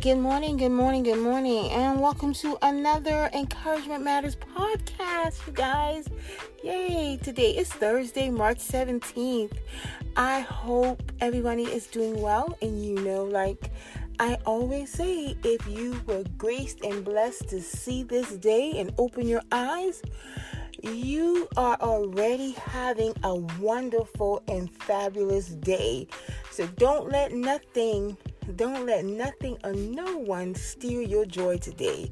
Good morning, good morning, good morning, and welcome to another Encouragement Matters podcast, you guys. Yay! Today is Thursday, March 17th. I hope everybody is doing well, and you know, like I always say, if you were graced and blessed to see this day and open your eyes, you are already having a wonderful and fabulous day. So don't let nothing don't let nothing or no one steal your joy today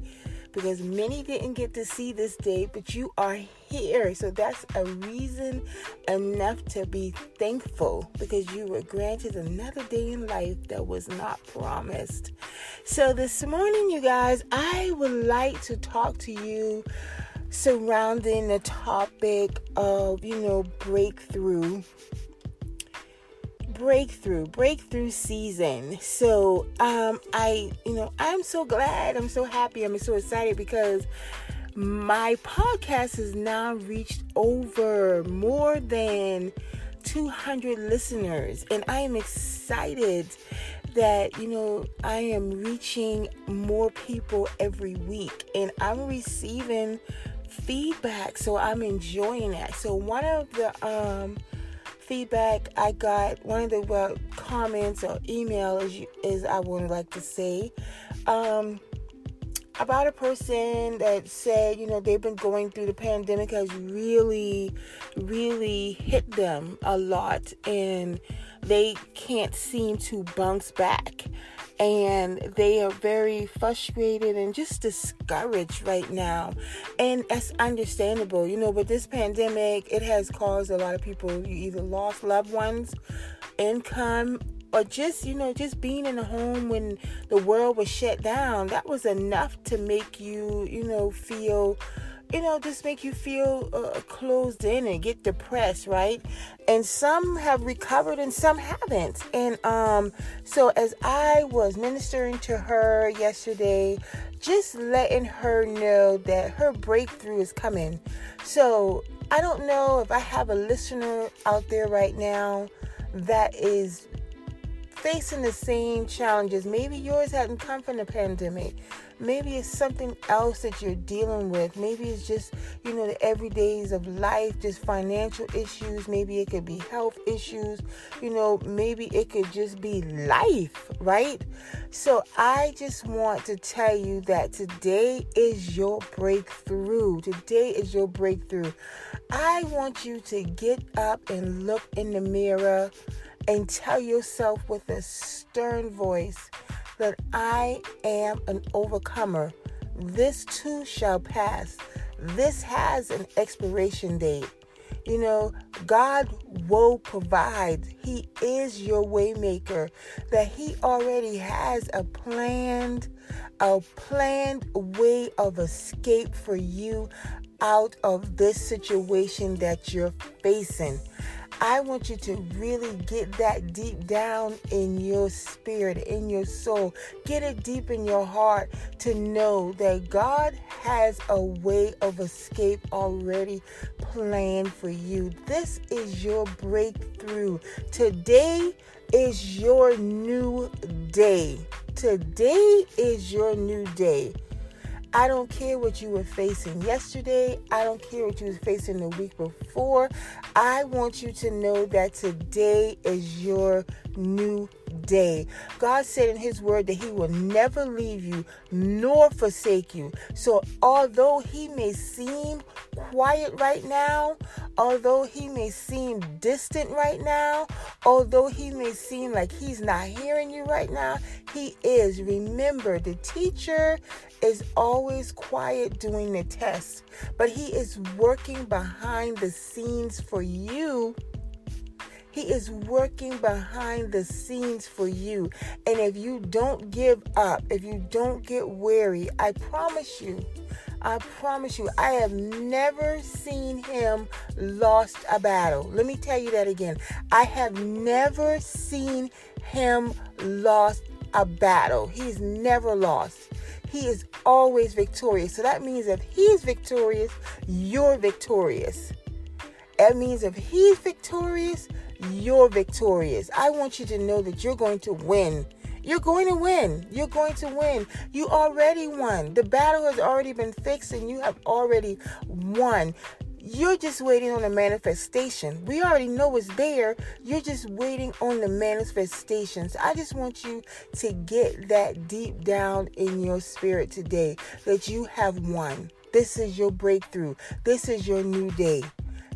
because many didn't get to see this day, but you are here. So that's a reason enough to be thankful because you were granted another day in life that was not promised. So this morning, you guys, I would like to talk to you surrounding the topic of, you know, breakthrough breakthrough breakthrough season. So um i you know i'm so glad i'm so happy i'm so excited because my podcast has now reached over more than 200 listeners. And i am excited that you know i am reaching more people every week. And i'm receiving feedback so i'm enjoying that. So one of the um feedback I got, one of the comments or email is, is I would like to say, um, about a person that said, you know, they've been going through the pandemic has really, really hit them a lot and they can't seem to bounce back and they are very frustrated and just discouraged right now. And that's understandable, you know, but this pandemic, it has caused a lot of people you either lost loved ones, income, or just, you know, just being in a home when the world was shut down. That was enough to make you, you know, feel you know, just make you feel uh, closed in and get depressed, right? And some have recovered and some haven't. And um, so as I was ministering to her yesterday, just letting her know that her breakthrough is coming. So I don't know if I have a listener out there right now that is facing the same challenges. Maybe yours hadn't come from the pandemic. Maybe it's something else that you're dealing with. Maybe it's just, you know, the everydays of life, just financial issues. Maybe it could be health issues. You know, maybe it could just be life, right? So I just want to tell you that today is your breakthrough. Today is your breakthrough. I want you to get up and look in the mirror and tell yourself with a stern voice that I am an overcomer. This too shall pass. This has an expiration date. You know, God will provide. He is your waymaker. That He already has a planned, a planned way of escape for you out of this situation that you're facing. I want you to really get that deep down in your spirit, in your soul. Get it deep in your heart to know that God has a way of escape already planned for you. This is your breakthrough. Today is your new day. Today is your new day. I don't care what you were facing yesterday. I don't care what you were facing the week before. I want you to know that today is your new day. God said in His Word that He will never leave you nor forsake you. So, although He may seem quiet right now, although He may seem distant right now, although He may seem like He's not hearing you right now, He is. Remember, the teacher is always quiet doing the test, but He is working behind the scenes for you he is working behind the scenes for you. And if you don't give up, if you don't get weary, I promise you, I promise you, I have never seen him lost a battle. Let me tell you that again. I have never seen him lost a battle. He's never lost. He is always victorious. So that means if he's victorious, you're victorious. That means if he's victorious, you're victorious. I want you to know that you're going to win. You're going to win. You're going to win. You already won. The battle has already been fixed and you have already won. You're just waiting on the manifestation. We already know it's there. You're just waiting on the manifestations. I just want you to get that deep down in your spirit today that you have won. This is your breakthrough. This is your new day.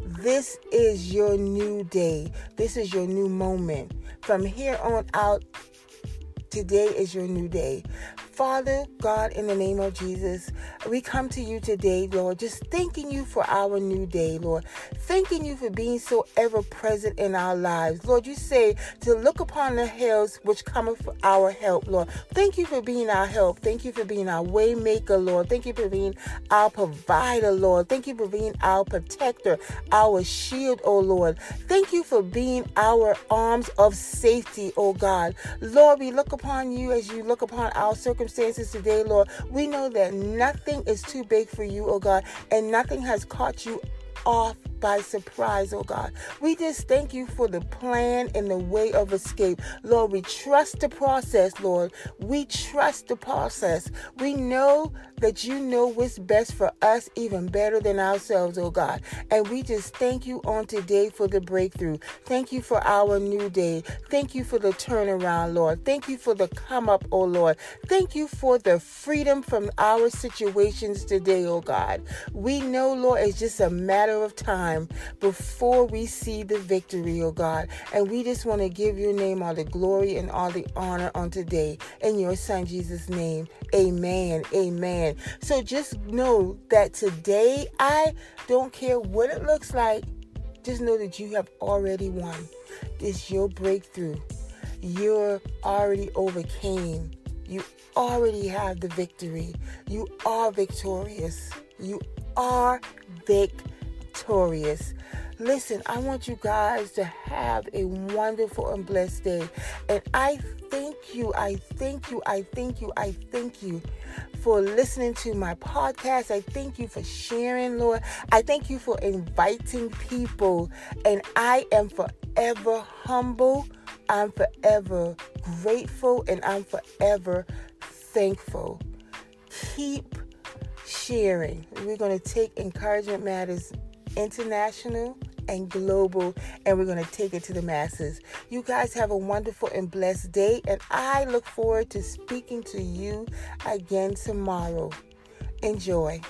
This is your new day. This is your new moment. From here on out, today is your new day. Father God, in the name of Jesus, we come to you today, Lord, just thanking you for our new day, Lord. Thanking you for being so ever present in our lives. Lord, you say to look upon the hills which cometh for our help, Lord. Thank you for being our help. Thank you for being our waymaker, Lord. Thank you for being our provider, Lord. Thank you for being our protector, our shield, oh Lord. Thank you for being our arms of safety, oh God. Lord, we look upon you as you look upon our circumstances circumstances today, Lord, we know that nothing is too big for you, oh God, and nothing has caught you off by surprise, oh God. We just thank you for the plan and the way of escape. Lord, we trust the process, Lord. We trust the process. We know that you know what's best for us even better than ourselves, oh God. And we just thank you on today for the breakthrough. Thank you for our new day. Thank you for the turnaround, Lord. Thank you for the come up, oh Lord. Thank you for the freedom from our situations today, oh God. We know, Lord, it's just a matter of time time before we see the victory, oh God. And we just want to give your name all the glory and all the honor on today. In your son Jesus' name. Amen. Amen. So just know that today I don't care what it looks like. Just know that you have already won. It's your breakthrough. You're already overcame. You already have the victory. You are victorious. You are victorious victorious. Listen, I want you guys to have a wonderful and blessed day. And I thank you, I thank you, I thank you, I thank you for listening to my podcast. I thank you for sharing, Lord. I thank you for inviting people. And I am forever humble. I'm forever grateful. And I'm forever thankful. Keep sharing. We're going to take encouragement matters international and global, and we're going to take it to the masses. You guys have a wonderful and blessed day, and I look forward to speaking to you again tomorrow. Enjoy.